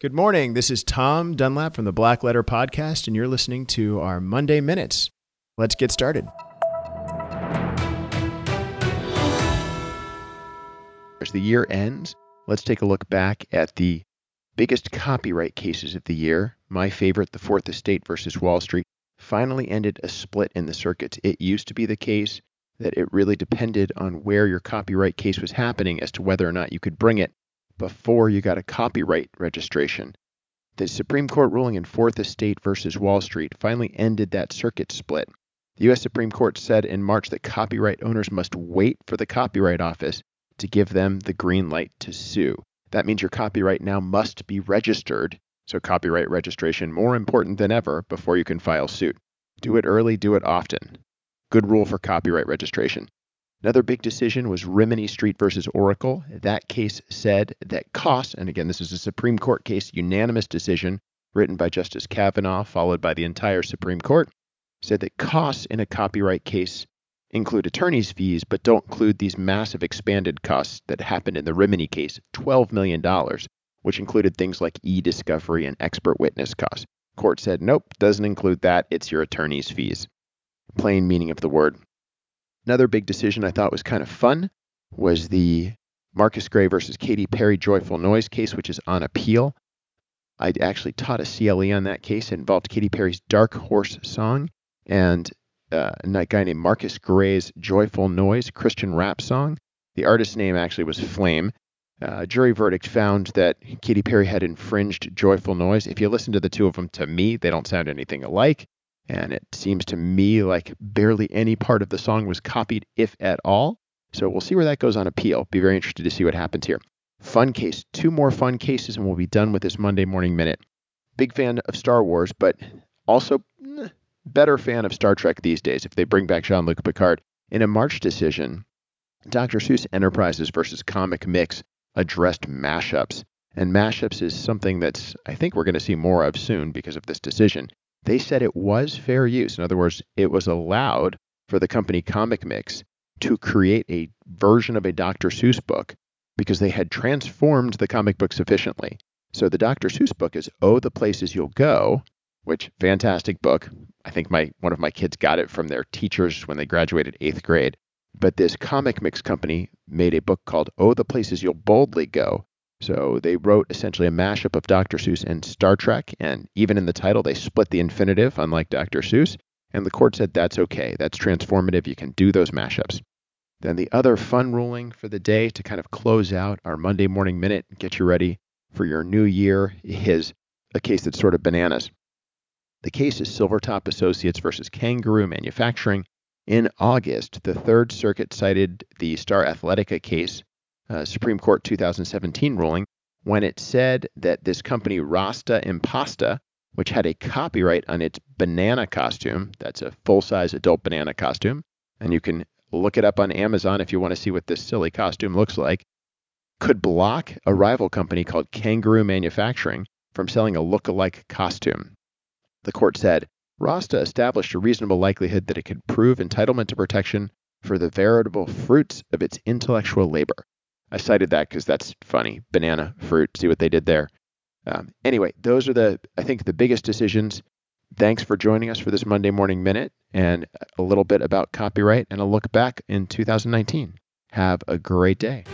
Good morning. This is Tom Dunlap from the Black Letter Podcast, and you're listening to our Monday Minutes. Let's get started. As the year ends, let's take a look back at the biggest copyright cases of the year. My favorite, the Fourth Estate versus Wall Street, finally ended a split in the circuits. It used to be the case that it really depended on where your copyright case was happening as to whether or not you could bring it before you got a copyright registration. The Supreme Court ruling in Fourth Estate versus Wall Street finally ended that circuit split. The U.S. Supreme Court said in March that copyright owners must wait for the Copyright Office to give them the green light to sue. That means your copyright now must be registered. So, copyright registration more important than ever before you can file suit. Do it early, do it often. Good rule for copyright registration. Another big decision was Rimini Street versus Oracle. That case said that costs, and again, this is a Supreme Court case, unanimous decision written by Justice Kavanaugh, followed by the entire Supreme Court, said that costs in a copyright case include attorney's fees, but don't include these massive expanded costs that happened in the Rimini case, $12 million, which included things like e discovery and expert witness costs. Court said, nope, doesn't include that. It's your attorney's fees plain meaning of the word. Another big decision I thought was kind of fun was the Marcus Gray versus Katy Perry Joyful Noise case, which is on appeal. I actually taught a CLE on that case. It involved Katy Perry's Dark Horse song and uh, a guy named Marcus Gray's Joyful Noise Christian rap song. The artist's name actually was Flame. Uh, jury verdict found that Katy Perry had infringed Joyful Noise. If you listen to the two of them, to me, they don't sound anything alike. And it seems to me like barely any part of the song was copied, if at all. So we'll see where that goes on appeal. Be very interested to see what happens here. Fun case. Two more fun cases, and we'll be done with this Monday Morning Minute. Big fan of Star Wars, but also better fan of Star Trek these days if they bring back Jean Luc Picard. In a March decision, Dr. Seuss Enterprises versus Comic Mix addressed mashups. And mashups is something that's I think we're going to see more of soon because of this decision they said it was fair use. In other words, it was allowed for the company Comic Mix to create a version of a Dr. Seuss book because they had transformed the comic book sufficiently. So the Dr. Seuss book is Oh the Places You'll Go, which fantastic book. I think my one of my kids got it from their teachers when they graduated 8th grade. But this comic mix company made a book called Oh the Places You'll Boldly Go, so they wrote essentially a mashup of Dr. Seuss and Star Trek, and even in the title, they split the infinitive, unlike Dr. Seuss. And the court said that's okay, that's transformative, you can do those mashups. Then the other fun ruling for the day to kind of close out our Monday morning minute, and get you ready for your new year, is a case that's sort of bananas. The case is Silvertop Associates versus Kangaroo Manufacturing. In August, the Third Circuit cited the Star Athletica case uh, Supreme Court 2017 ruling when it said that this company Rasta Impasta, which had a copyright on its banana costume, that's a full size adult banana costume, and you can look it up on Amazon if you want to see what this silly costume looks like, could block a rival company called Kangaroo Manufacturing from selling a look-alike costume. The court said Rasta established a reasonable likelihood that it could prove entitlement to protection for the veritable fruits of its intellectual labor. I cited that because that's funny. Banana, fruit, see what they did there. Um, anyway, those are the, I think, the biggest decisions. Thanks for joining us for this Monday Morning Minute and a little bit about copyright and a look back in 2019. Have a great day.